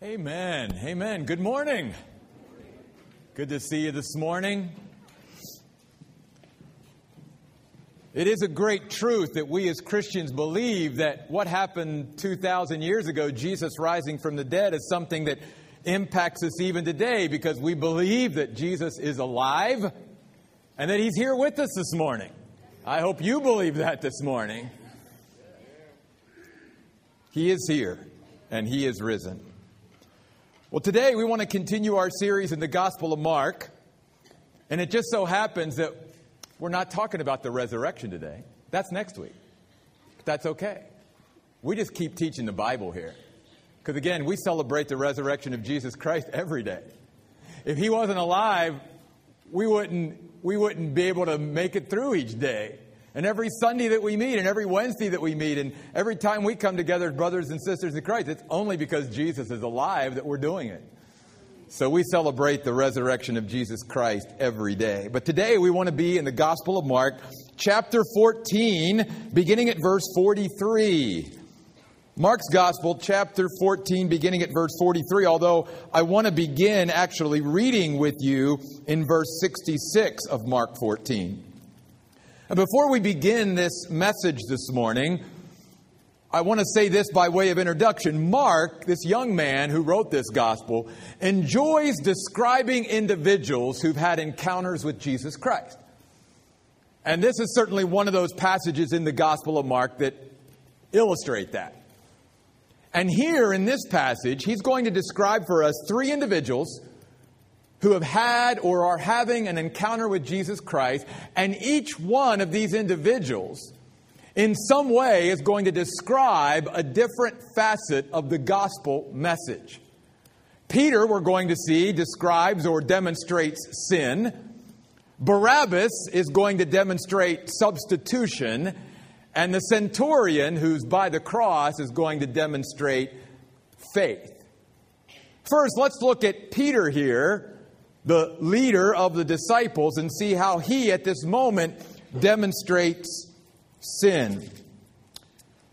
Amen. Amen. Good morning. Good to see you this morning. It is a great truth that we as Christians believe that what happened 2,000 years ago, Jesus rising from the dead, is something that impacts us even today because we believe that Jesus is alive and that He's here with us this morning. I hope you believe that this morning. He is here and He is risen. Well, today we want to continue our series in the Gospel of Mark. And it just so happens that we're not talking about the resurrection today. That's next week. But that's okay. We just keep teaching the Bible here. Because again, we celebrate the resurrection of Jesus Christ every day. If he wasn't alive, we wouldn't, we wouldn't be able to make it through each day. And every Sunday that we meet, and every Wednesday that we meet, and every time we come together brothers and sisters in Christ, it's only because Jesus is alive that we're doing it. So we celebrate the resurrection of Jesus Christ every day. But today we want to be in the Gospel of Mark, chapter 14, beginning at verse 43. Mark's Gospel, chapter 14, beginning at verse 43, although I want to begin actually reading with you in verse 66 of Mark 14. And before we begin this message this morning, I want to say this by way of introduction. Mark, this young man who wrote this gospel, enjoys describing individuals who've had encounters with Jesus Christ. And this is certainly one of those passages in the Gospel of Mark that illustrate that. And here in this passage, he's going to describe for us three individuals who have had or are having an encounter with Jesus Christ, and each one of these individuals, in some way, is going to describe a different facet of the gospel message. Peter, we're going to see, describes or demonstrates sin. Barabbas is going to demonstrate substitution. And the centurion, who's by the cross, is going to demonstrate faith. First, let's look at Peter here the leader of the disciples and see how he, at this moment, demonstrates sin.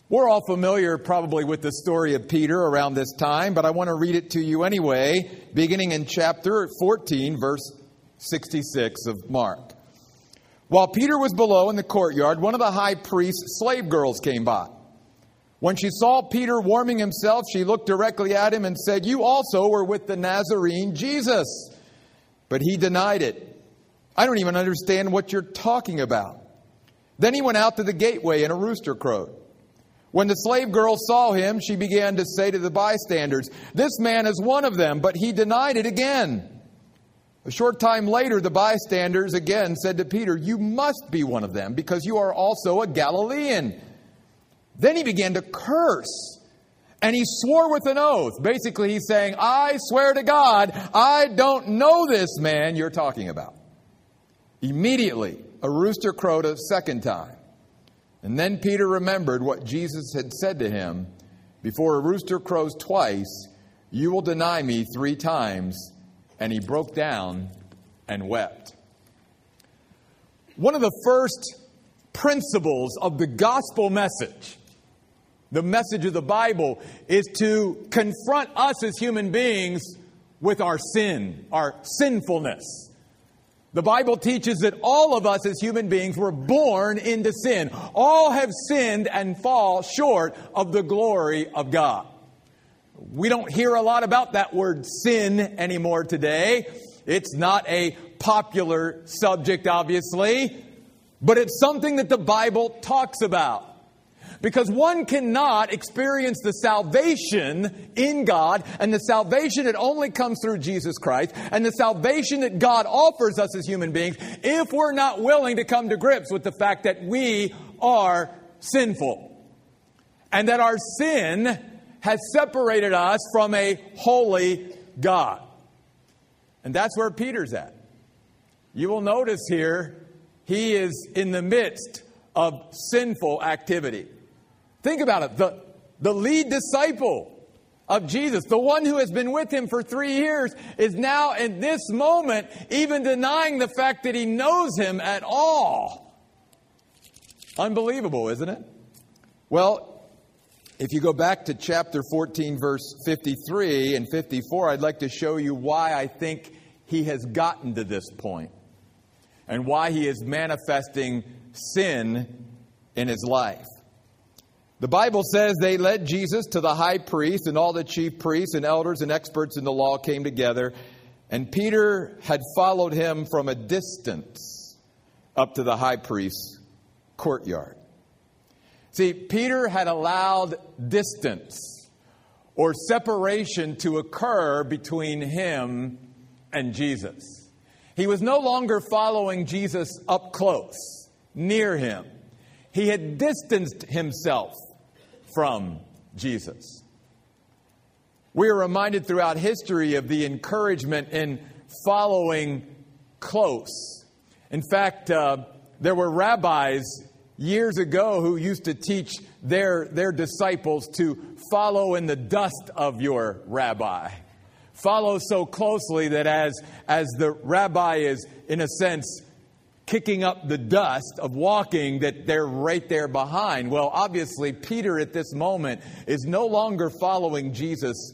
We're all familiar probably with the story of Peter around this time, but I want to read it to you anyway, beginning in chapter 14, verse 66 of Mark. While Peter was below in the courtyard, one of the high priest's slave girls came by. When she saw Peter warming himself, she looked directly at him and said, You also were with the Nazarene Jesus. But he denied it. I don't even understand what you're talking about. Then he went out to the gateway and a rooster crowed. When the slave girl saw him, she began to say to the bystanders, This man is one of them, but he denied it again. A short time later, the bystanders again said to Peter, You must be one of them, because you are also a Galilean. Then he began to curse and he swore with an oath. Basically, he's saying, I swear to God, I don't know this man you're talking about. Immediately, a rooster crowed a second time. And then Peter remembered what Jesus had said to him Before a rooster crows twice, you will deny me three times. And he broke down and wept. One of the first principles of the gospel message the message of the Bible is to confront us as human beings with our sin, our sinfulness. The Bible teaches that all of us as human beings were born into sin. All have sinned and fall short of the glory of God. We don't hear a lot about that word sin anymore today. It's not a popular subject, obviously, but it's something that the Bible talks about. Because one cannot experience the salvation in God and the salvation that only comes through Jesus Christ and the salvation that God offers us as human beings if we're not willing to come to grips with the fact that we are sinful and that our sin has separated us from a holy God. And that's where Peter's at. You will notice here, he is in the midst of sinful activity. Think about it. The, the lead disciple of Jesus, the one who has been with him for three years, is now in this moment even denying the fact that he knows him at all. Unbelievable, isn't it? Well, If you go back to chapter 14, verse 53 and 54, I'd like to show you why I think he has gotten to this point and why he is manifesting sin in his life. The Bible says they led Jesus to the high priest, and all the chief priests and elders and experts in the law came together. And Peter had followed him from a distance up to the high priest's courtyard. See, Peter had allowed distance or separation to occur between him and Jesus. He was no longer following Jesus up close, near him. He had distanced himself from Jesus. We are reminded throughout history of the encouragement in following close. In fact, uh, there were rabbis years ago who used to teach their, their disciples to follow in the dust of your rabbi. Follow so closely that as, as the rabbi is, in a sense, kicking up the dust of walking, that they're right there behind. Well, obviously, Peter at this moment is no longer following Jesus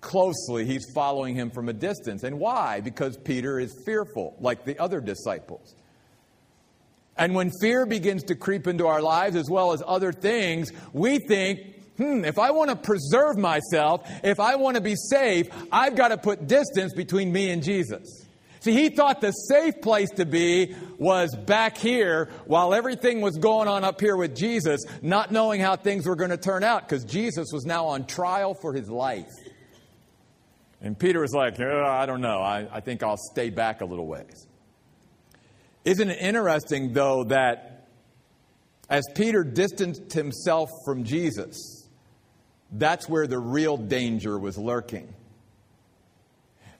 closely, he's following him from a distance. And why? Because Peter is fearful, like the other disciples. And when fear begins to creep into our lives as well as other things, we think, hmm, if I want to preserve myself, if I want to be safe, I've got to put distance between me and Jesus. See, he thought the safe place to be was back here while everything was going on up here with Jesus, not knowing how things were going to turn out because Jesus was now on trial for his life. And Peter was like, oh, I don't know. I, I think I'll stay back a little ways. Isn't it interesting, though, that as Peter distanced himself from Jesus, that's where the real danger was lurking.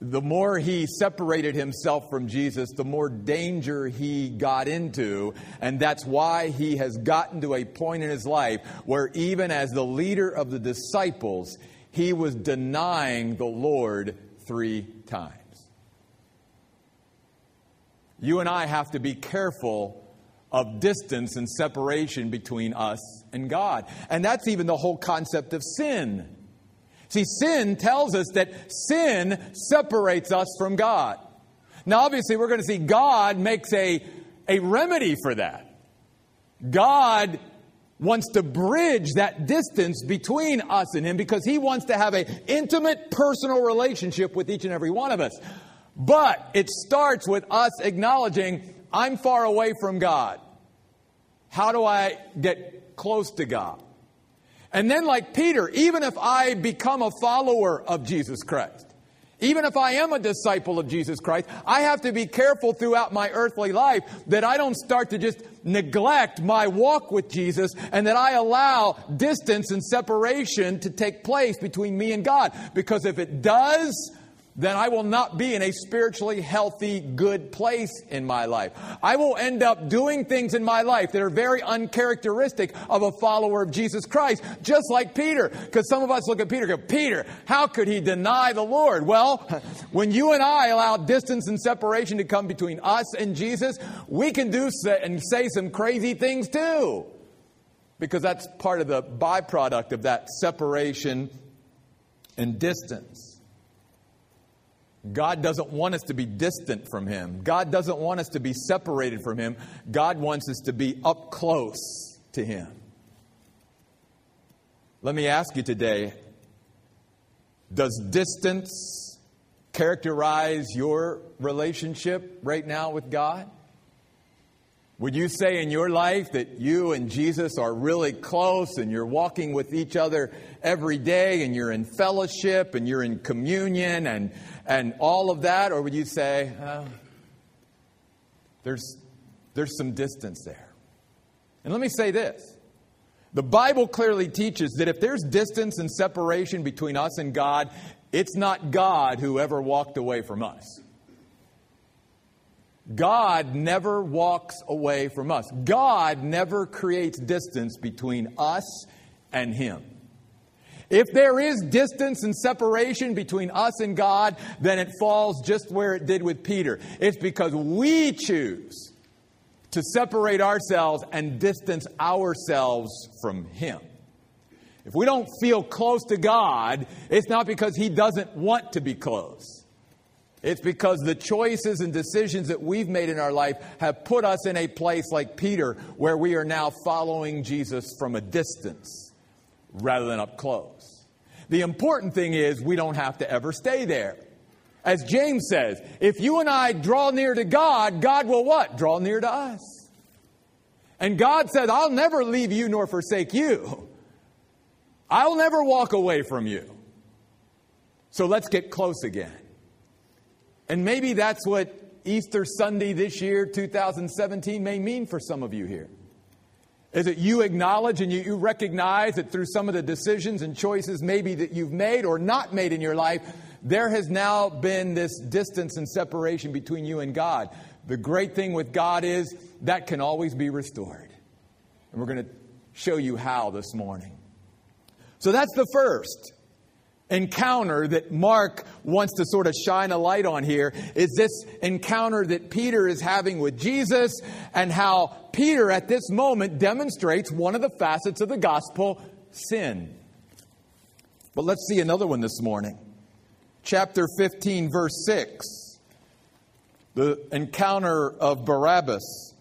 The more he separated himself from Jesus, the more danger he got into. And that's why he has gotten to a point in his life where, even as the leader of the disciples, he was denying the Lord three times. You and I have to be careful of distance and separation between us and God. And that's even the whole concept of sin. See, sin tells us that sin separates us from God. Now, obviously, we're going to see God makes a, a remedy for that. God wants to bridge that distance between us and Him because He wants to have an intimate, personal relationship with each and every one of us. But it starts with us acknowledging, I'm far away from God. How do I get close to God? And then, like Peter, even if I become a follower of Jesus Christ, even if I am a disciple of Jesus Christ, I have to be careful throughout my earthly life that I don't start to just neglect my walk with Jesus and that I allow distance and separation to take place between me and God. Because if it does, then I will not be in a spiritually healthy, good place in my life. I will end up doing things in my life that are very uncharacteristic of a follower of Jesus Christ, just like Peter. Because some of us look at Peter go, Peter, how could he deny the Lord? Well, when you and I allow distance and separation to come between us and Jesus, we can do and say some crazy things too. Because that's part of the byproduct of that separation and distance. God doesn't want us to be distant from Him. God doesn't want us to be separated from Him. God wants us to be up close to Him. Let me ask you today Does distance characterize your relationship right now with God? Would you say in your life that you and Jesus are really close and you're walking with each other every day and you're in fellowship and you're in communion and and all of that? Or would you say, uh, there's, there's some distance there? And let me say this the Bible clearly teaches that if there's distance and separation between us and God, it's not God who ever walked away from us. God never walks away from us. God never creates distance between us and Him. If there is distance and separation between us and God, then it falls just where it did with Peter. It's because we choose to separate ourselves and distance ourselves from Him. If we don't feel close to God, it's not because He doesn't want to be close. It's because the choices and decisions that we've made in our life have put us in a place like Peter where we are now following Jesus from a distance rather than up close. The important thing is we don't have to ever stay there. As James says, if you and I draw near to God, God will what? Draw near to us. And God said, I'll never leave you nor forsake you. I'll never walk away from you. So let's get close again. And maybe that's what Easter Sunday this year, 2017, may mean for some of you here. Is that you acknowledge and you, you, recognize that through some of the decisions and choices maybe that you've made or not made in your life, there has now been this distance and separation between you and God. The great thing with God is that can always be restored. And we're going to show you how this morning. So that's the first encounter that Mark wants to sort of shine a light on here is this encounter that Peter is having with Jesus and how Peter at this moment demonstrates one of the facets of the gospel sin. But let's see another one this morning. Chapter 15, verse 6. The encounter of Barabbas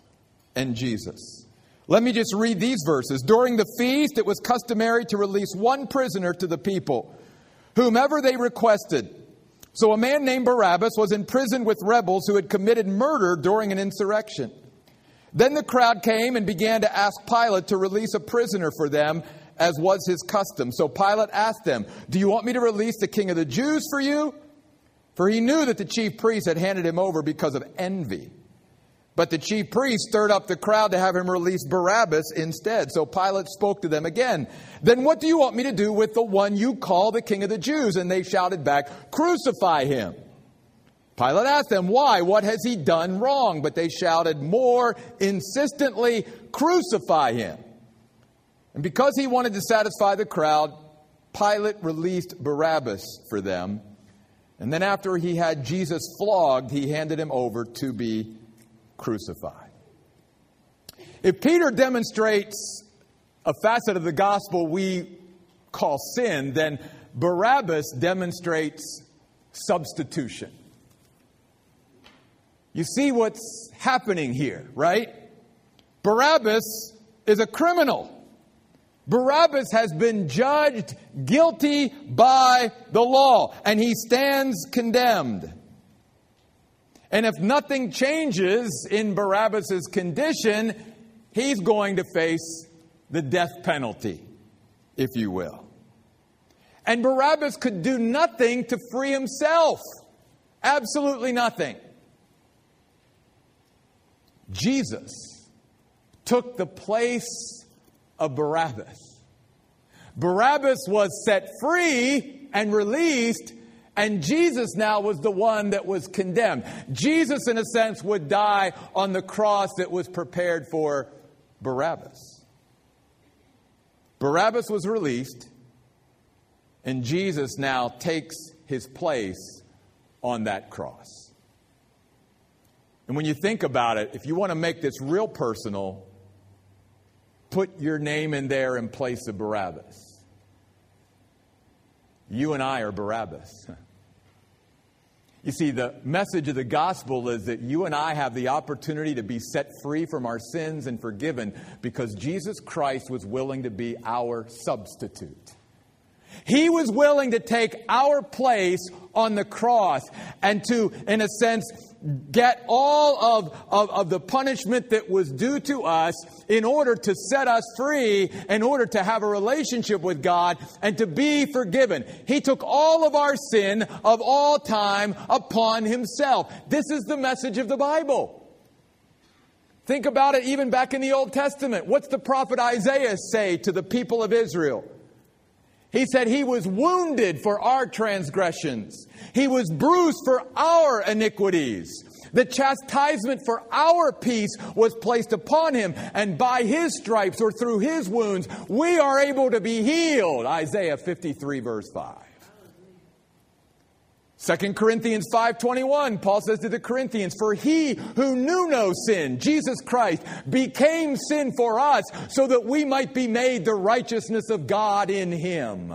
and Jesus. Let me just read these verses. During the feast, it was customary to release one prisoner to the people, whomever they requested. So a man named Barabbas was in prison with rebels who had committed murder during an insurrection. Then the crowd came and began to ask Pilate to release a prisoner for them, as was his custom. So Pilate asked them, Do you want me to release the king of the Jews for you? For he knew that the chief priests had handed him over because of envy. But the chief priests stirred up the crowd to have him release Barabbas instead. So Pilate spoke to them again. Then what do you want me to do with the one you call the king of the Jews? And they shouted back, Crucify him. Pilate asked them, Why? What has he done wrong? But they shouted more insistently, Crucify him. And because he wanted to satisfy the crowd, Pilate released Barabbas for them. And then after he had Jesus flogged, he handed him over to be crucified. If Peter demonstrates a facet of the gospel we call sin, then Barabbas demonstrates substitution. You see what's happening here, right? Barabbas is a criminal. Barabbas has been judged guilty by the law, and he stands condemned. And if nothing changes in Barabbas' condition, he's going to face the death penalty, if you will. And Barabbas could do nothing to free himself. Absolutely nothing. Jesus took the place of Barabbas. Barabbas was set free and released and Jesus now was the one that was condemned. Jesus, in a sense, would die on the cross that was prepared for Barabbas. Barabbas was released, and Jesus now takes his place on that cross. And when you think about it, if you want to make this real personal, put your name in there in place of Barabbas. You and I are Barabbas. You see, the message of the gospel is that you and I have the opportunity to be set free from our sins and forgiven because Jesus Christ was willing to be our substitute. He was willing to take our place on the cross and to, in a sense, get all of, of, of, the punishment that was due to us in order to set us free, in order to have a relationship with God and to be forgiven. He took all of our sin of all time upon himself. This is the message of the Bible. Think about it even back in the Old Testament. What's the prophet Isaiah say to the people of Israel? He said he was wounded for our transgressions. He was bruised for our iniquities. The chastisement for our peace was placed upon him, and by his stripes or through his wounds, we are able to be healed. Isaiah 53, verse 5. 2 Corinthians 5:21 Paul says to the Corinthians for he who knew no sin Jesus Christ became sin for us so that we might be made the righteousness of God in him.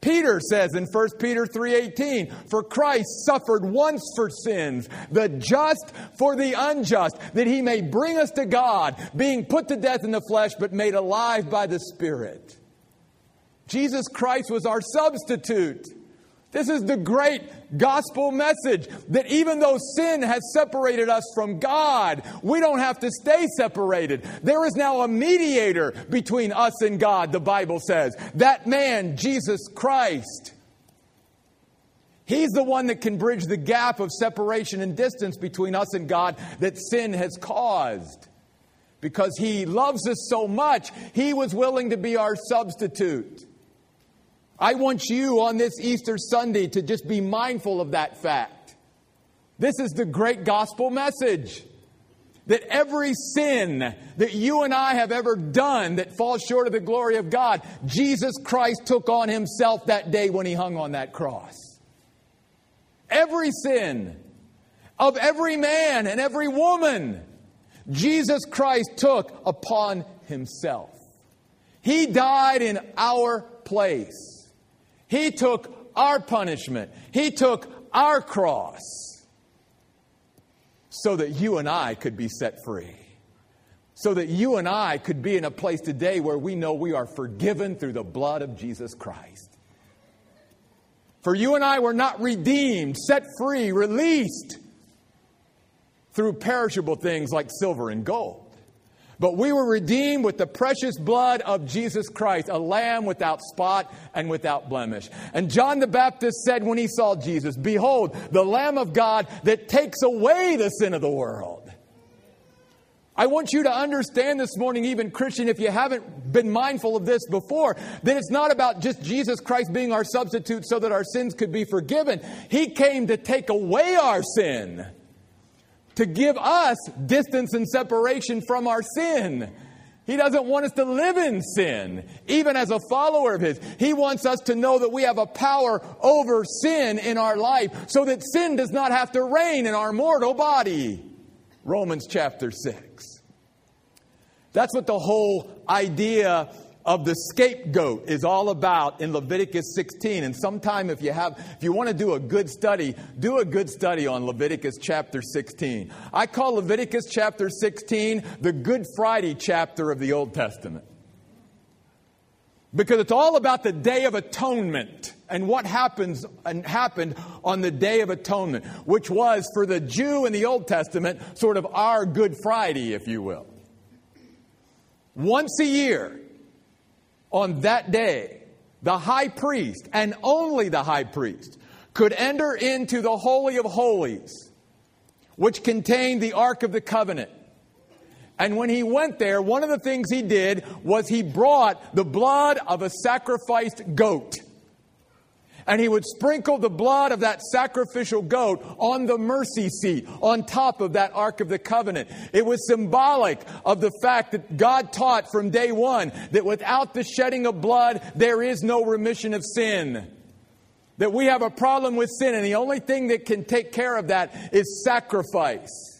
Peter says in 1 Peter 3:18 for Christ suffered once for sins the just for the unjust that he may bring us to God being put to death in the flesh but made alive by the spirit. Jesus Christ was our substitute. This is the great gospel message that even though sin has separated us from God, we don't have to stay separated. There is now a mediator between us and God, the Bible says. That man, Jesus Christ. He's the one that can bridge the gap of separation and distance between us and God that sin has caused. Because he loves us so much, he was willing to be our substitute. I want you on this Easter Sunday to just be mindful of that fact. This is the great gospel message that every sin that you and I have ever done that falls short of the glory of God, Jesus Christ took on himself that day when he hung on that cross. Every sin of every man and every woman, Jesus Christ took upon himself. He died in our place. He took our punishment, He took our cross so that you and I could be set free. So that you and I could be in a place today where we know we are forgiven through the blood of Jesus Christ. For you and I were not redeemed, set free, released through perishable things like silver and gold. But we were redeemed with the precious blood of Jesus Christ, a lamb without spot and without blemish. And John the Baptist said when he saw Jesus, Behold, the Lamb of God that takes away the sin of the world. I want you to understand this morning, even Christian, if you haven't been mindful of this before, that it's not about just Jesus Christ being our substitute so that our sins could be forgiven. He came to take away our sin to give us distance and separation from our sin. He doesn't want us to live in sin, even as a follower of His. He wants us to know that we have a power over sin in our life so that sin does not have to reign in our mortal body. Romans chapter 6. That's what the whole idea of the scapegoat is all about in Leviticus 16. And sometime if you have, if you want to do a good study, do a good study on Leviticus chapter 16. I call Leviticus chapter 16 the Good Friday chapter of the Old Testament. Because it's all about the Day of Atonement and what happens and happened on the Day of Atonement, which was for the Jew in the Old Testament sort of our Good Friday, if you will. Once a year, on that day, the high priest, and only the high priest, could enter into the Holy of Holies, which contained the Ark of the Covenant. And when he went there, one of the things he did was he brought the blood of a sacrificed goat and he would sprinkle the blood of that sacrificial goat on the mercy seat on top of that Ark of the Covenant. It was symbolic of the fact that God taught from day one that without the shedding of blood, there is no remission of sin. That we have a problem with sin, and the only thing that can take care of that is sacrifice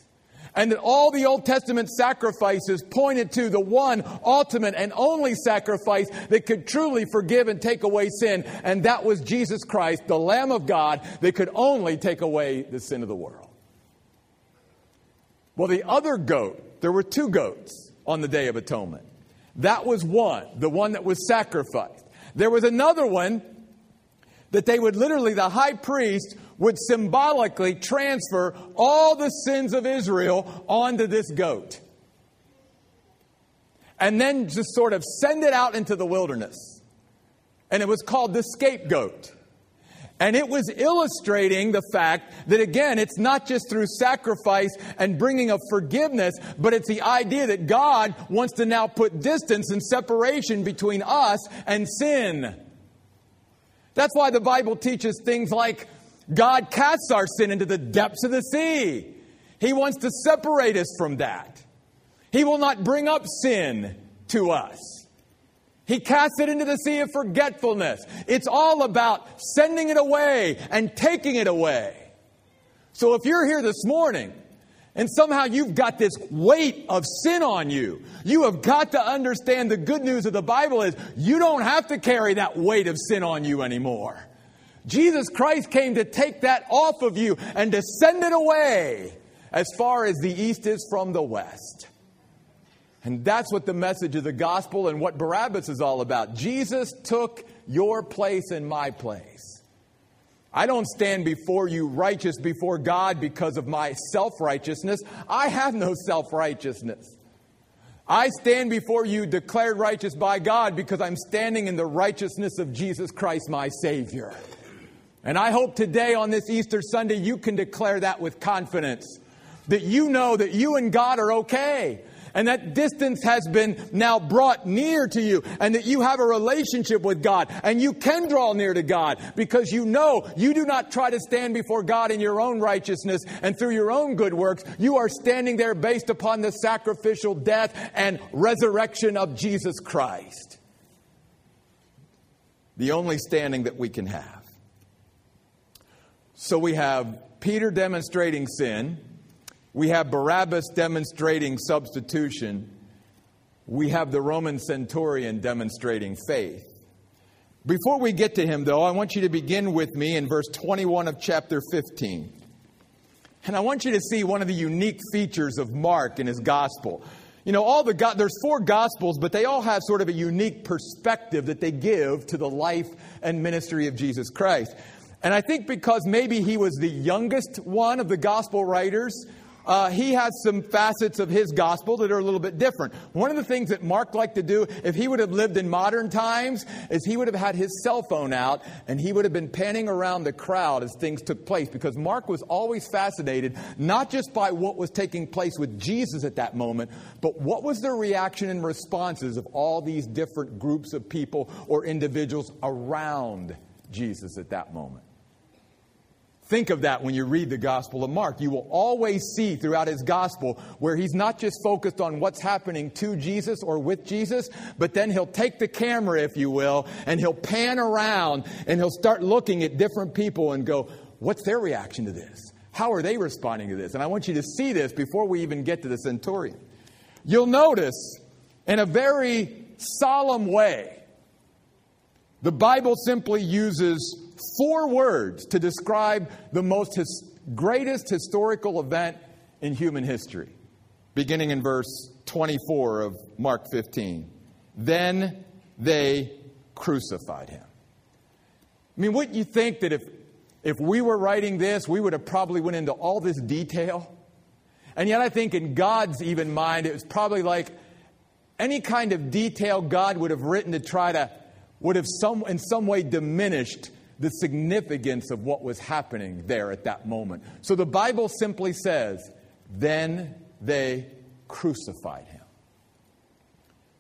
and that all the Old Testament sacrifices pointed to the one ultimate and only sacrifice that could truly forgive and take away sin, and that was Jesus Christ, the Lamb of God, that could only take away the sin of the world. Well, the other goat, there were two goats on the Day of Atonement. That was one, the one that was sacrificed. There was another one that they would literally, the high priest would symbolically transfer all the sins of Israel onto this goat. And then just sort of send it out into the wilderness. And it was called the scapegoat. And it was illustrating the fact that, again, it's not just through sacrifice and bringing of forgiveness, but it's the idea that God wants to now put distance and separation between us and sin. That's why the Bible teaches things like God casts our sin into the depths of the sea. He wants to separate us from that. He will not bring up sin to us. He casts it into the sea of forgetfulness. It's all about sending it away and taking it away. So if you're here this morning and somehow you've got this weight of sin on you, you have got to understand the good news of the Bible is you don't have to carry that weight of sin on you anymore. Jesus Christ came to take that off of you and to send it away as far as the east is from the west. And that's what the message of the gospel and what Barabbas is all about. Jesus took your place and my place. I don't stand before you righteous before God because of my self righteousness. I have no self righteousness. I stand before you declared righteous by God because I'm standing in the righteousness of Jesus Christ, my Savior. And I hope today on this Easter Sunday you can declare that with confidence. That you know that you and God are okay and that distance has been now brought near to you and that you have a relationship with God and you can draw near to God because you know you do not try to stand before God in your own righteousness and through your own good works. You are standing there based upon the sacrificial death and resurrection of Jesus Christ. The only standing that we can have. So we have Peter demonstrating sin. We have Barabbas demonstrating substitution. We have the Roman centurion demonstrating faith. Before we get to him, though, I want you to begin with me in verse 21 of chapter 15. And I want you to see one of the unique features of Mark in his gospel. You know, all the go- there's four gospels, but they all have sort of a unique perspective that they give to the life and ministry of Jesus Christ. And I think because maybe he was the youngest one of the gospel writers, uh, he has some facets of his gospel that are a little bit different. One of the things that Mark liked to do, if he would have lived in modern times, is he would have had his cell phone out and he would have been panning around the crowd as things took place because Mark was always fascinated not just by what was taking place with Jesus at that moment, but what was the reaction and responses of all these different groups of people or individuals around Jesus at that moment. Think of that when you read the Gospel of Mark. You will always see throughout his Gospel where he's not just focused on what's happening to Jesus or with Jesus, but then he'll take the camera, if you will, and he'll pan around and he'll start looking at different people and go, What's their reaction to this? How are they responding to this? And I want you to see this before we even get to the centurion. You'll notice in a very solemn way, the Bible simply uses four words to describe the most his, greatest historical event in human history, beginning in verse 24 of Mark 15. Then they crucified him. I mean, wouldn't you think that if, if we were writing this, we would have probably went into all this detail? And yet I think in God's even mind, it was probably like any kind of detail God would have written to try to, would have some, in some way diminished the significance of what was happening there at that moment. So the Bible simply says, then they crucified him.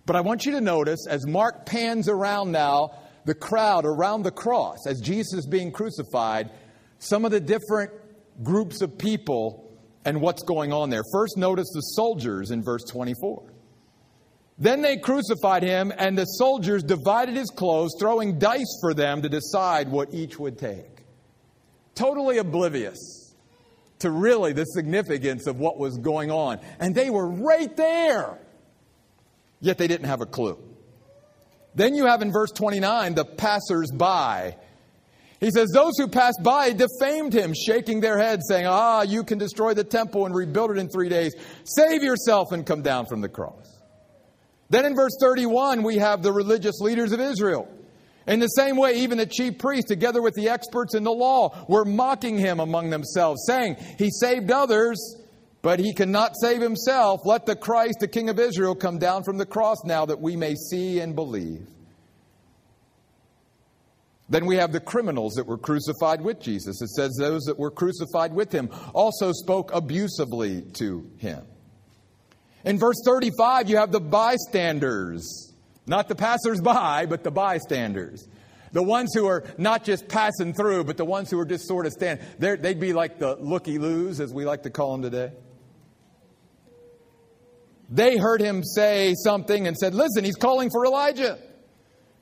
But I want you to notice as Mark pans around now the crowd around the cross as Jesus is being crucified, some of the different groups of people and what's going on there. First, notice the soldiers in verse 24. Then they crucified him, and the soldiers divided his clothes, throwing dice for them to decide what each would take. Totally oblivious to really the significance of what was going on. And they were right there, yet they didn't have a clue. Then you have in verse 29 the passers by. He says, Those who passed by defamed him, shaking their heads, saying, Ah, you can destroy the temple and rebuild it in three days. Save yourself and come down from the cross. Then in verse 31, we have the religious leaders of Israel. In the same way, even the chief priests, together with the experts in the law, were mocking him among themselves, saying, He saved others, but he cannot save himself. Let the Christ, the King of Israel, come down from the cross now that we may see and believe. Then we have the criminals that were crucified with Jesus. It says those that were crucified with him also spoke abusively to him. In verse 35, you have the bystanders, not the passers by, but the bystanders. The ones who are not just passing through, but the ones who are just sort of standing. They'd be like the looky loos, as we like to call them today. They heard him say something and said, Listen, he's calling for Elijah.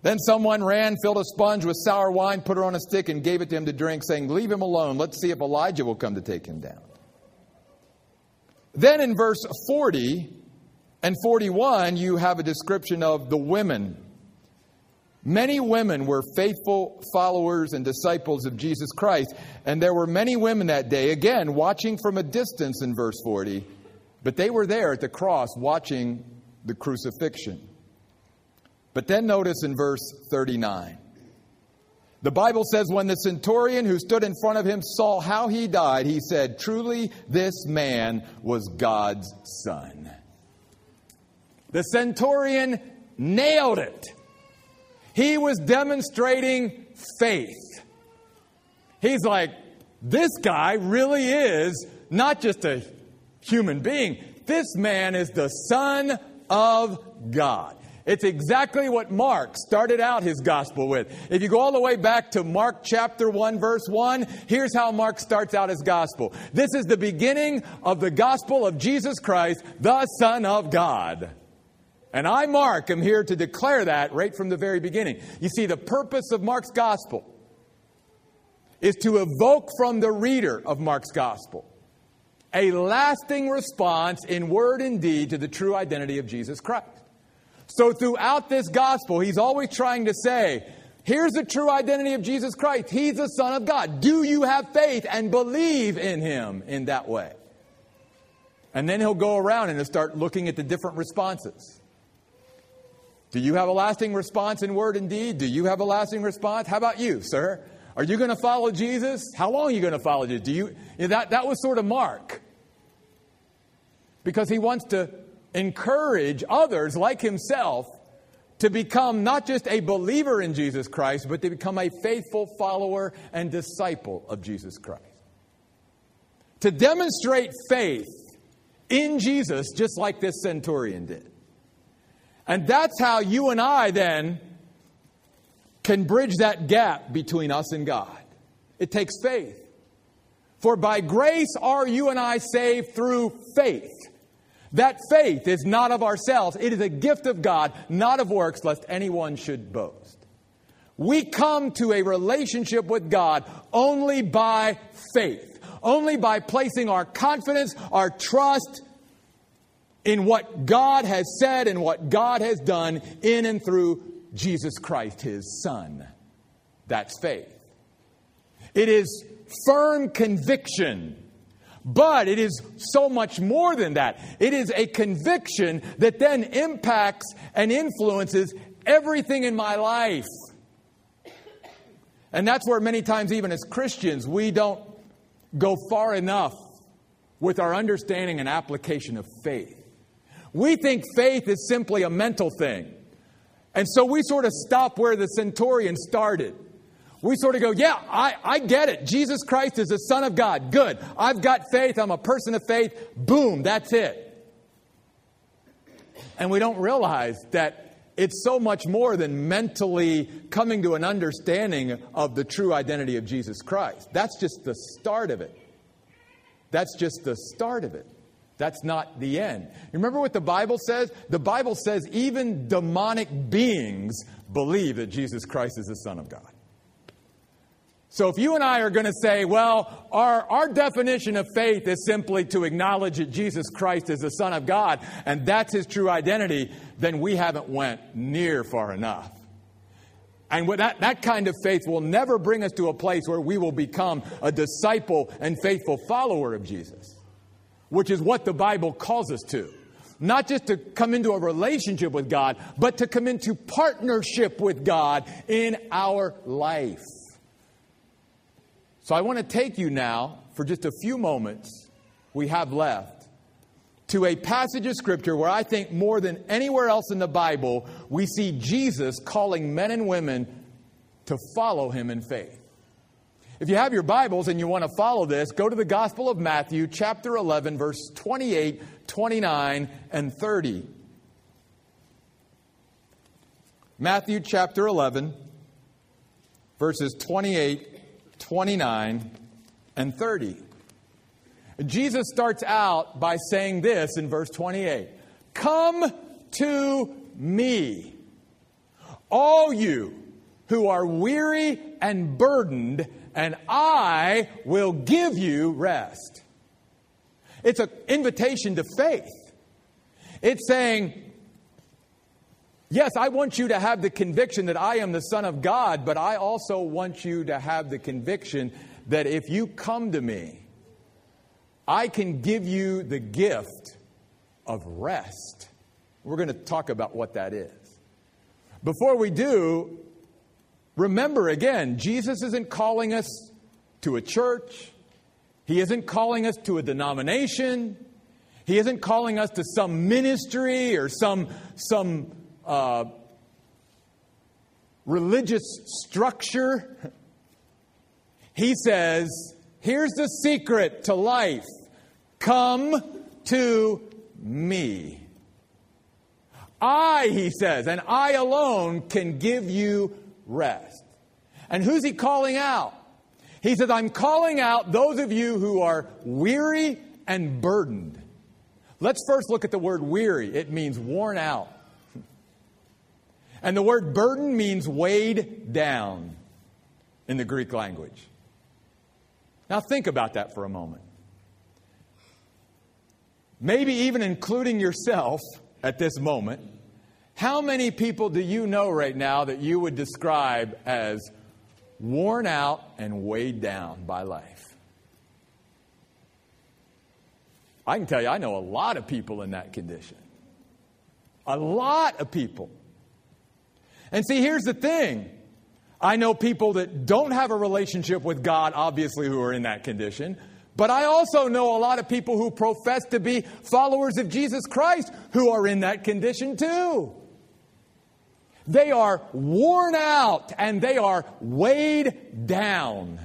Then someone ran, filled a sponge with sour wine, put her on a stick, and gave it to him to drink, saying, Leave him alone. Let's see if Elijah will come to take him down. Then in verse 40 and 41, you have a description of the women. Many women were faithful followers and disciples of Jesus Christ, and there were many women that day, again, watching from a distance in verse 40, but they were there at the cross watching the crucifixion. But then notice in verse 39. The Bible says, when the centurion who stood in front of him saw how he died, he said, Truly, this man was God's son. The centurion nailed it. He was demonstrating faith. He's like, this guy really is not just a human being, this man is the Son of God. It's exactly what Mark started out his gospel with. If you go all the way back to Mark chapter 1, verse 1, here's how Mark starts out his gospel. This is the beginning of the gospel of Jesus Christ, the Son of God. And I, Mark, am here to declare that right from the very beginning. You see, the purpose of Mark's gospel is to evoke from the reader of Mark's gospel a lasting response in word and deed to the true identity of Jesus Christ. So throughout this gospel, he's always trying to say, here's the true identity of Jesus Christ. He's the Son of God. Do you have faith and believe in him in that way? And then he'll go around and he'll start looking at the different responses. Do you have a lasting response in word and deed? Do you have a lasting response? How about you, sir? Are you going to follow Jesus? How long are you going to follow Jesus? Do you, that, that was sort of Mark. Because he wants to encourage others like himself to become not just a believer in Jesus Christ, but to become a faithful follower and disciple of Jesus Christ. To demonstrate faith in Jesus, just like this centurion did. And that's how you and I then can bridge that gap between us and God. It takes faith. For by grace are you and I saved through faith. That faith is not of ourselves, it is a gift of God, not of works, lest anyone should boast. We come to a relationship with God only by faith, only by placing our confidence, our trust in what God has said and what God has done in and through Jesus Christ, his Son. That's faith. It is firm conviction but it is so much more than that. It is a conviction that then impacts and influences everything in my life. And that's where many times, even as Christians, we don't go far enough with our understanding and application of faith. We think faith is simply a mental thing. And so we sort of stop where the centurion started we sort of go, yeah, I, I get it. Jesus Christ is the Son of God. Good. I've got faith. I'm a person of faith. Boom, that's it. And we don't realize that it's so much more than mentally coming to an understanding of the true identity of Jesus Christ. That's just the start of it. That's just the start of it. That's not the end. Remember what the Bible says? The Bible says even demonic beings believe that Jesus Christ is the Son of God. So if you and I are going to say, well, our, our definition of faith is simply to acknowledge that Jesus Christ is the Son of God, and that's his true identity, then we haven't went near far enough. And that, that kind of faith will never bring us to a place where we will become a disciple and faithful follower of Jesus, which is what the Bible calls us to. Not just to come into a relationship with God, but to come into partnership with God in our life. So I want to take you now, for just a few moments we have left, to a passage of Scripture where I think more than anywhere else in the Bible, we see Jesus calling men and women to follow him in faith. If you have your Bibles and you want to follow this, go to the Gospel of Matthew, chapter 11, verse 28, 29, and 30. Matthew chapter 11, verses 28 29, and 30. Jesus starts out by saying this in verse 28 Come to me, all you who are weary and burdened, and I will give you rest. It's an invitation to faith. It's saying, Yes, I want you to have the conviction that I am the Son of God, but I also want you to have the conviction that if you come to me, I can give you the gift of rest. We're going to talk about what that is. Before we do, remember again, Jesus isn't calling us to a church, He isn't calling us to a denomination, He isn't calling us to some ministry or some, some uh, religious structure. He says, here's the secret to life come to me. I, he says, and I alone can give you rest. And who's he calling out? He says, I'm calling out those of you who are weary and burdened. Let's first look at the word weary. It means worn out. And the word burden means weighed down in the Greek language. Now think about that for a moment. Maybe even including yourself at this moment. How many people do you know right now that you would describe as worn out and weighed down by life? I can tell you, I know a lot of people in that condition. A lot of people. And see, here's the thing. I know people that don't have a relationship with God, obviously, who are in that condition. But I also know a lot of people who profess to be followers of Jesus Christ who are in that condition too. They are worn out and they are weighed down.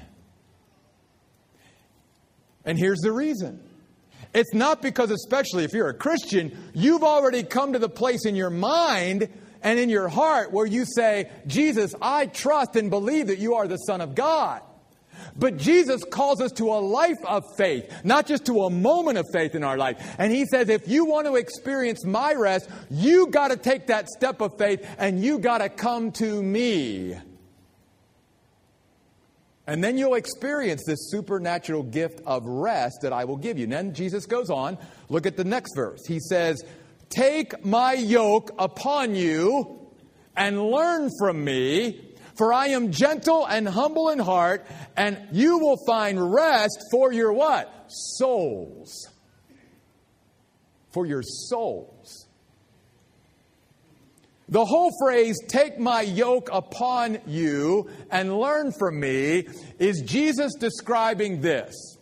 And here's the reason. It's not because, especially if you're a Christian, you've already come to the place in your mind and in your heart where you say, Jesus, I trust and believe that you are the Son of God. But Jesus calls us to a life of faith, not just to a moment of faith in our life. And he says, if you want to experience my rest, you got to take that step of faith and you got to come to me. And then you'll experience this supernatural gift of rest that I will give you. And then Jesus goes on. Look at the next verse. He says, Take my yoke upon you and learn from me, for I am gentle and humble in heart, and you will find rest for your what? Souls. For your souls. The whole phrase, take my yoke upon you and learn from me, is Jesus describing this.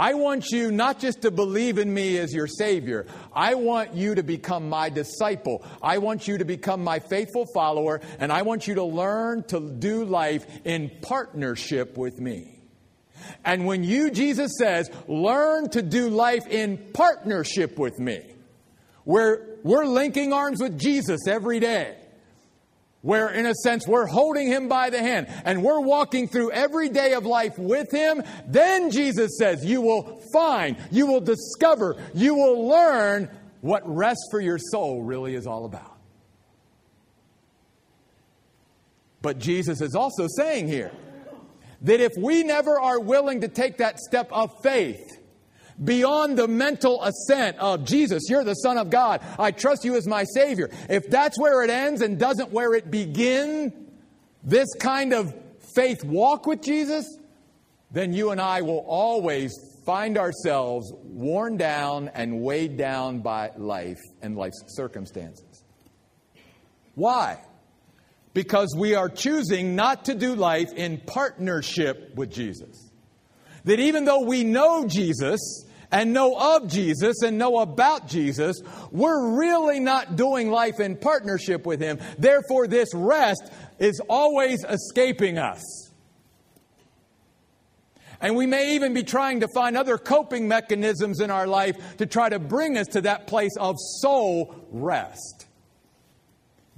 I want you not just to believe in me as your Savior. I want you to become my disciple. I want you to become my faithful follower, and I want you to learn to do life in partnership with me. And when you, Jesus says, learn to do life in partnership with me, where we're linking arms with Jesus every day where in a sense we're holding him by the hand and we're walking through every day of life with him, then Jesus says you will find, you will discover, you will learn what rest for your soul really is all about. But Jesus is also saying here that if we never are willing to take that step of faith, beyond the mental assent of Jesus, you're the Son of God. I trust you as my Savior. If that's where it ends and doesn't where it begin, this kind of faith walk with Jesus, then you and I will always find ourselves worn down and weighed down by life and life's circumstances. Why? Because we are choosing not to do life in partnership with Jesus. That even though we know Jesus and know of Jesus and know about Jesus, we're really not doing life in partnership with Him. Therefore, this rest is always escaping us. And we may even be trying to find other coping mechanisms in our life to try to bring us to that place of soul rest.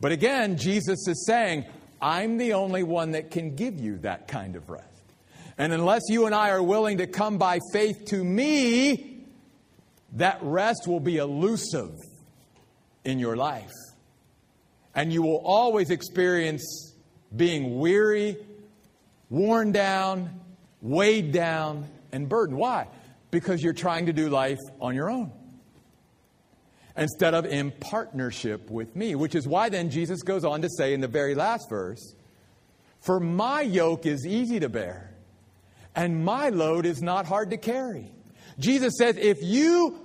But again, Jesus is saying, I'm the only one that can give you that kind of rest. And unless you and I are willing to come by faith to me, that rest will be elusive in your life. And you will always experience being weary, worn down, weighed down, and burdened. Why? Because you're trying to do life on your own instead of in partnership with me, which is why then Jesus goes on to say in the very last verse, For my yoke is easy to bear, and my load is not hard to carry. Jesus says, If you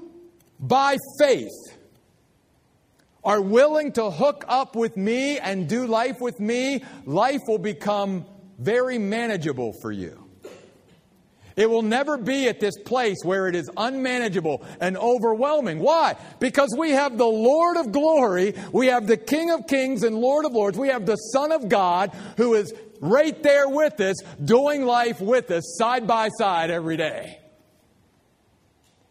by faith are willing to hook up with me and do life with me, life will become very manageable for you. It will never be at this place where it is unmanageable and overwhelming. Why? Because we have the Lord of glory, we have the King of kings and Lord of lords, we have the Son of God who is right there with us, doing life with us side by side every day.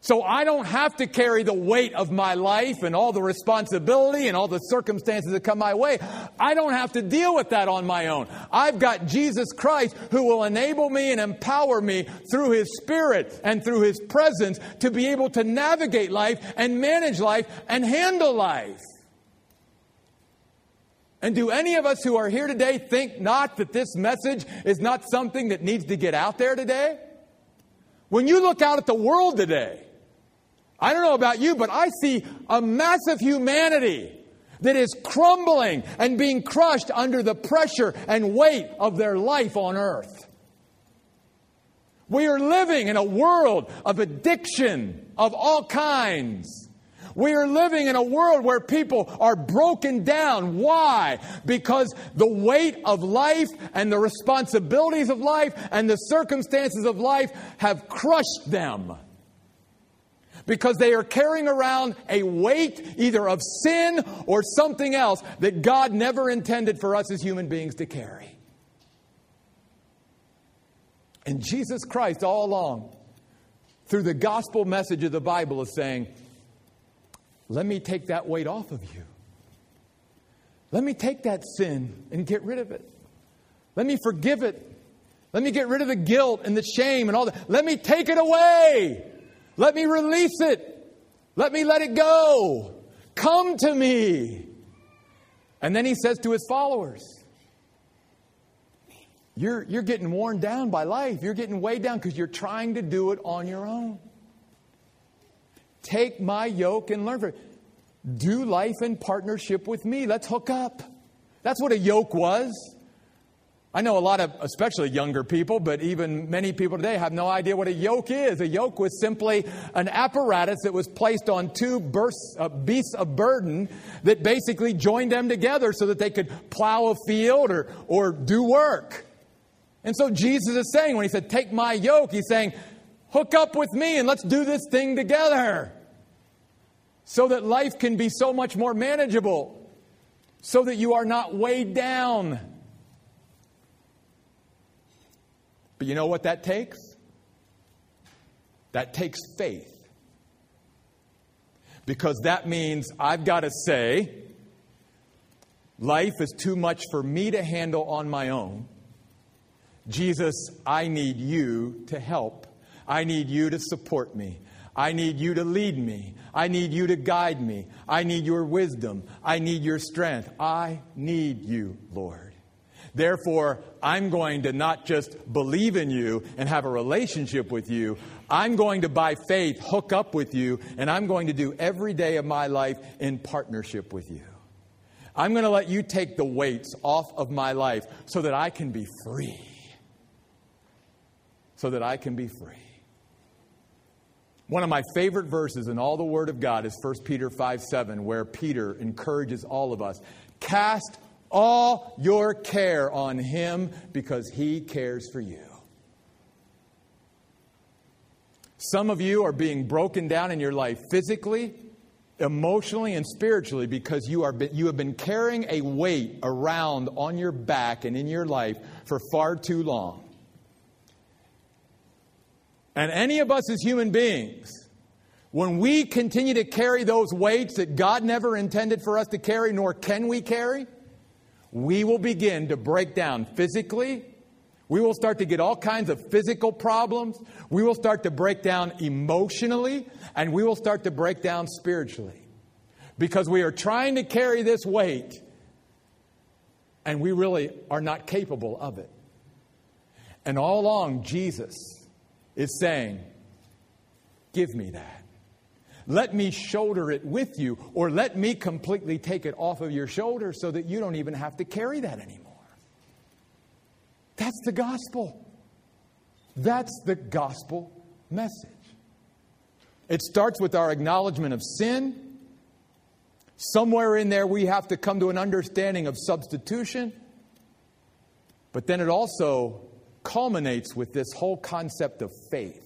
So I don't have to carry the weight of my life and all the responsibility and all the circumstances that come my way. I don't have to deal with that on my own. I've got Jesus Christ who will enable me and empower me through His Spirit and through His presence to be able to navigate life and manage life and handle life. And do any of us who are here today think not that this message is not something that needs to get out there today? When you look out at the world today, I don't know about you, but I see a massive humanity that is crumbling and being crushed under the pressure and weight of their life on earth. We are living in a world of addiction of all kinds. We are living in a world where people are broken down. Why? Because the weight of life and the responsibilities of life and the circumstances of life have crushed them because they are carrying around a weight either of sin or something else that God never intended for us as human beings to carry. And Jesus Christ, all along, through the gospel message of the Bible, is saying, Let me take that weight off of you. Let me take that sin and get rid of it. Let me forgive it. Let me get rid of the guilt and the shame and all that. Let me take it away. Let me release it. Let me let it go. Come to me. And then he says to his followers, you're, you're getting worn down by life. You're getting weighed down because you're trying to do it on your own. Take my yoke and learn from it. Do life in partnership with me. Let's hook up. That's what a yoke was. I know a lot of, especially younger people, but even many people today have no idea what a yoke is. A yoke was simply an apparatus that was placed on two bursts, uh, beasts of burden that basically joined them together so that they could plow a field or, or do work. And so Jesus is saying, when he said, Take my yoke, he's saying, Hook up with me and let's do this thing together so that life can be so much more manageable, so that you are not weighed down But you know what that takes? That takes faith. Because that means I've got to say, life is too much for me to handle on my own. Jesus, I need you to help. I need you to support me. I need you to lead me. I need you to guide me. I need your wisdom. I need your strength. I need you, Lord. Therefore, I'm going to not just believe in you and have a relationship with you. I'm going to, by faith, hook up with you, and I'm going to do every day of my life in partnership with you. I'm going to let you take the weights off of my life so that I can be free. So that I can be free. One of my favorite verses in all the Word of God is 1 Peter 5 7, where Peter encourages all of us cast all your care on Him because He cares for you. Some of you are being broken down in your life physically, emotionally, and spiritually because you, are, you have been carrying a weight around on your back and in your life for far too long. And any of us as human beings, when we continue to carry those weights that God never intended for us to carry, nor can we carry, we will begin to break down physically. We will start to get all kinds of physical problems. We will start to break down emotionally. And we will start to break down spiritually. Because we are trying to carry this weight and we really are not capable of it. And all along, Jesus is saying, Give me that. Let me shoulder it with you, or let me completely take it off of your shoulder so that you don't even have to carry that anymore. That's the gospel. That's the gospel message. It starts with our acknowledgement of sin. Somewhere in there, we have to come to an understanding of substitution. But then it also culminates with this whole concept of faith.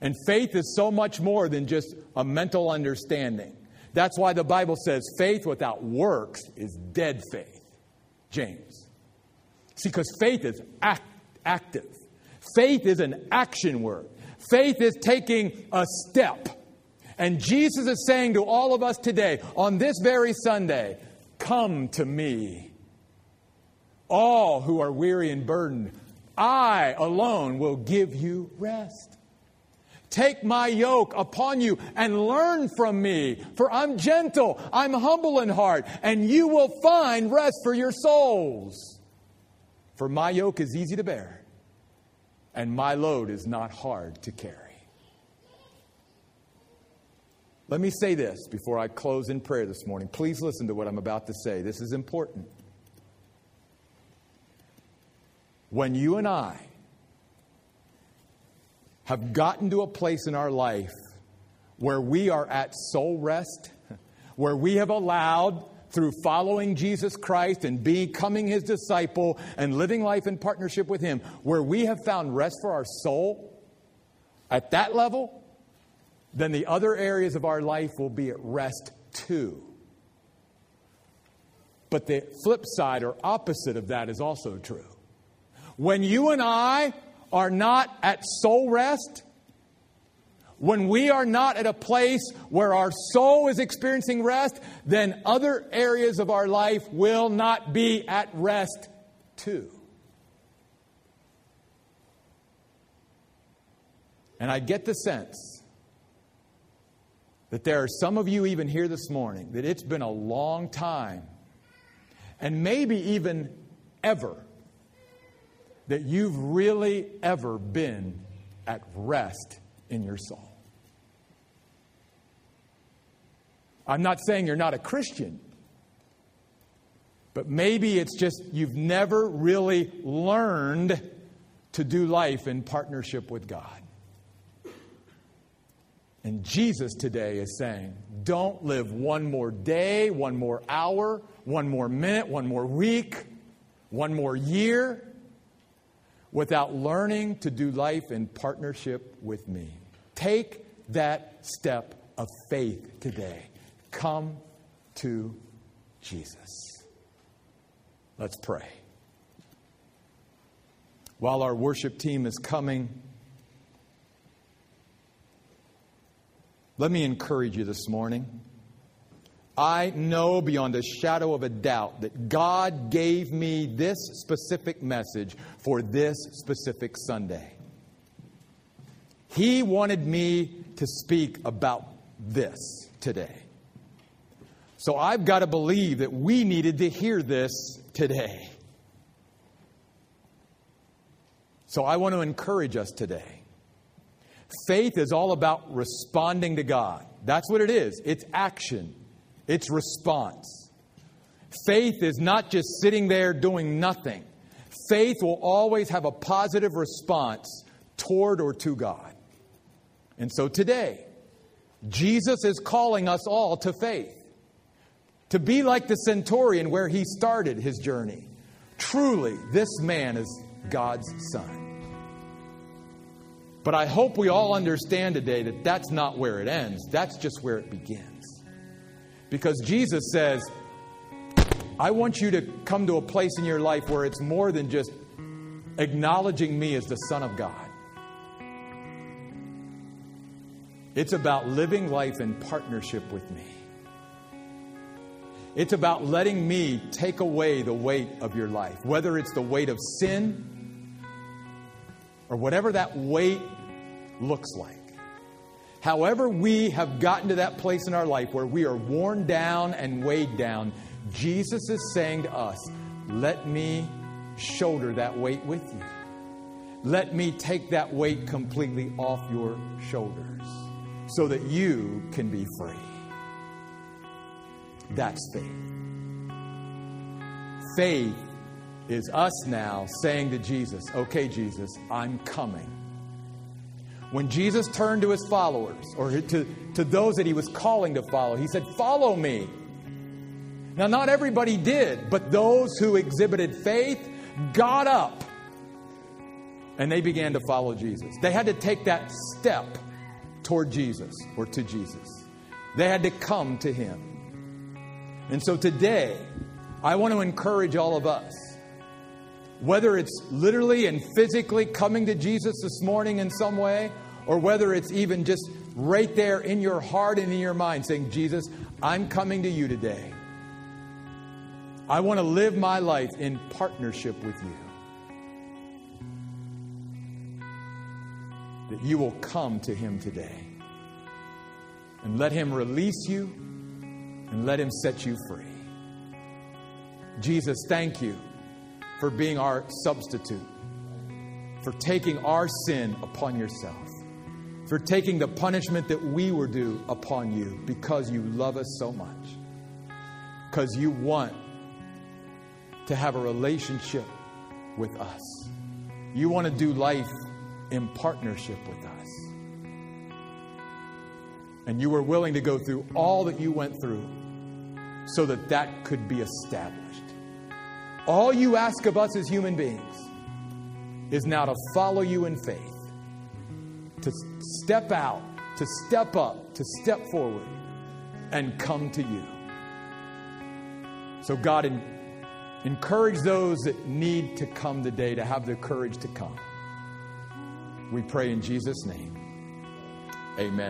And faith is so much more than just a mental understanding. That's why the Bible says faith without works is dead faith. James. See, because faith is act, active, faith is an action word. Faith is taking a step. And Jesus is saying to all of us today, on this very Sunday, come to me. All who are weary and burdened, I alone will give you rest. Take my yoke upon you and learn from me, for I'm gentle, I'm humble in heart, and you will find rest for your souls. For my yoke is easy to bear, and my load is not hard to carry. Let me say this before I close in prayer this morning. Please listen to what I'm about to say. This is important. When you and I have gotten to a place in our life where we are at soul rest, where we have allowed, through following Jesus Christ and becoming his disciple and living life in partnership with him, where we have found rest for our soul, at that level, then the other areas of our life will be at rest too. But the flip side or opposite of that is also true. When you and I are not at soul rest, when we are not at a place where our soul is experiencing rest, then other areas of our life will not be at rest too. And I get the sense that there are some of you even here this morning that it's been a long time, and maybe even ever that you've really ever been at rest in your soul. I'm not saying you're not a Christian, but maybe it's just you've never really learned to do life in partnership with God. And Jesus today is saying, don't live one more day, one more hour, one more minute, one more week, one more year without learning to do life in partnership with me. Take that step of faith today. Come to Jesus. Let's pray. While our worship team is coming, let me encourage you this morning. I know beyond a shadow of a doubt that God gave me this specific message for this specific Sunday. He wanted me to speak about this today. So I've got to believe that we needed to hear this today. So I want to encourage us today. Faith is all about responding to God. That's what it is. It's action, it's response. Faith is not just sitting there doing nothing. Faith will always have a positive response toward or to God. And so today, Jesus is calling us all to faith to be like the centurion where he started his journey. Truly, this man is God's son. But I hope we all understand today that that's not where it ends, that's just where it begins. Because Jesus says, I want you to come to a place in your life where it's more than just acknowledging me as the Son of God. It's about living life in partnership with me. It's about letting me take away the weight of your life, whether it's the weight of sin or whatever that weight looks like. However, we have gotten to that place in our life where we are worn down and weighed down, Jesus is saying to us, let me shoulder that weight with you. Let me take that weight completely off your shoulders so that you can be free. That's faith. Faith is us now saying to Jesus, okay, Jesus, I'm coming. When Jesus turned to his followers, or to, to those that he was calling to follow, he said, Follow me. Now, not everybody did, but those who exhibited faith got up and they began to follow Jesus. They had to take that step toward Jesus or to Jesus, they had to come to him. And so today, I want to encourage all of us, whether it's literally and physically coming to Jesus this morning in some way, or whether it's even just right there in your heart and in your mind saying, Jesus, I'm coming to you today. I want to live my life in partnership with you. That you will come to him today and let him release you and let him set you free. Jesus, thank you for being our substitute, for taking our sin upon yourself, for taking the punishment that we were due upon you because you love us so much, because you want to have a relationship with us. You want to do life in partnership with us. And you were willing to go through all that you went through so that that could be established. All you ask of us as human beings is now to follow you in faith, to step out, to step up, to step forward, and come to you. So, God, encourage those that need to come today to have the courage to come. We pray in Jesus' name. Amen.